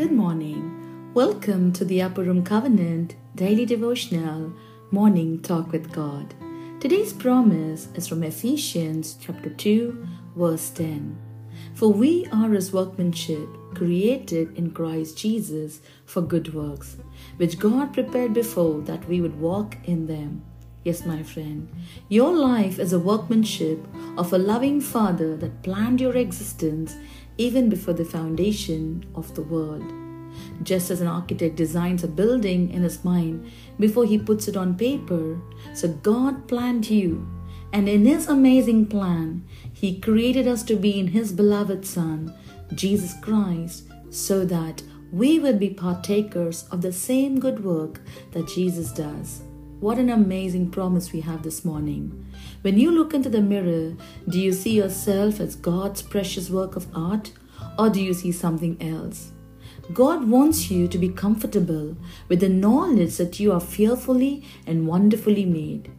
Good morning. Welcome to the Upper Room Covenant Daily Devotional Morning Talk with God. Today's promise is from Ephesians chapter 2, verse 10. For we are his workmanship, created in Christ Jesus for good works, which God prepared before that we would walk in them. Yes, my friend, your life is a workmanship of a loving Father that planned your existence even before the foundation of the world. Just as an architect designs a building in his mind before he puts it on paper, so God planned you. And in his amazing plan, he created us to be in his beloved Son, Jesus Christ, so that we would be partakers of the same good work that Jesus does. What an amazing promise we have this morning. When you look into the mirror, do you see yourself as God's precious work of art or do you see something else? God wants you to be comfortable with the knowledge that you are fearfully and wonderfully made.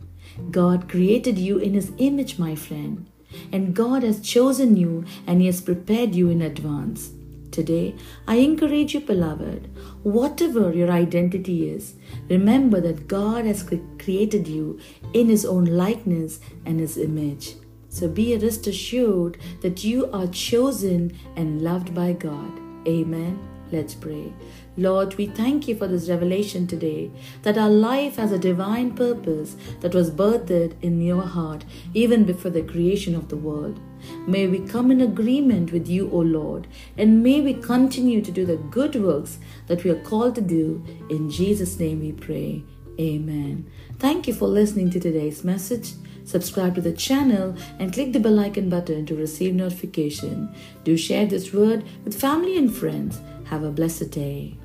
God created you in His image, my friend, and God has chosen you and He has prepared you in advance. Today, I encourage you, beloved, whatever your identity is, remember that God has created you in His own likeness and His image. So be rest assured that you are chosen and loved by God. Amen. Let's pray. Lord, we thank you for this revelation today that our life has a divine purpose that was birthed in your heart even before the creation of the world. May we come in agreement with you, O Lord, and may we continue to do the good works that we are called to do. In Jesus' name we pray. Amen. Thank you for listening to today's message. Subscribe to the channel and click the bell icon button to receive notification. Do share this word with family and friends. Have a blessed day.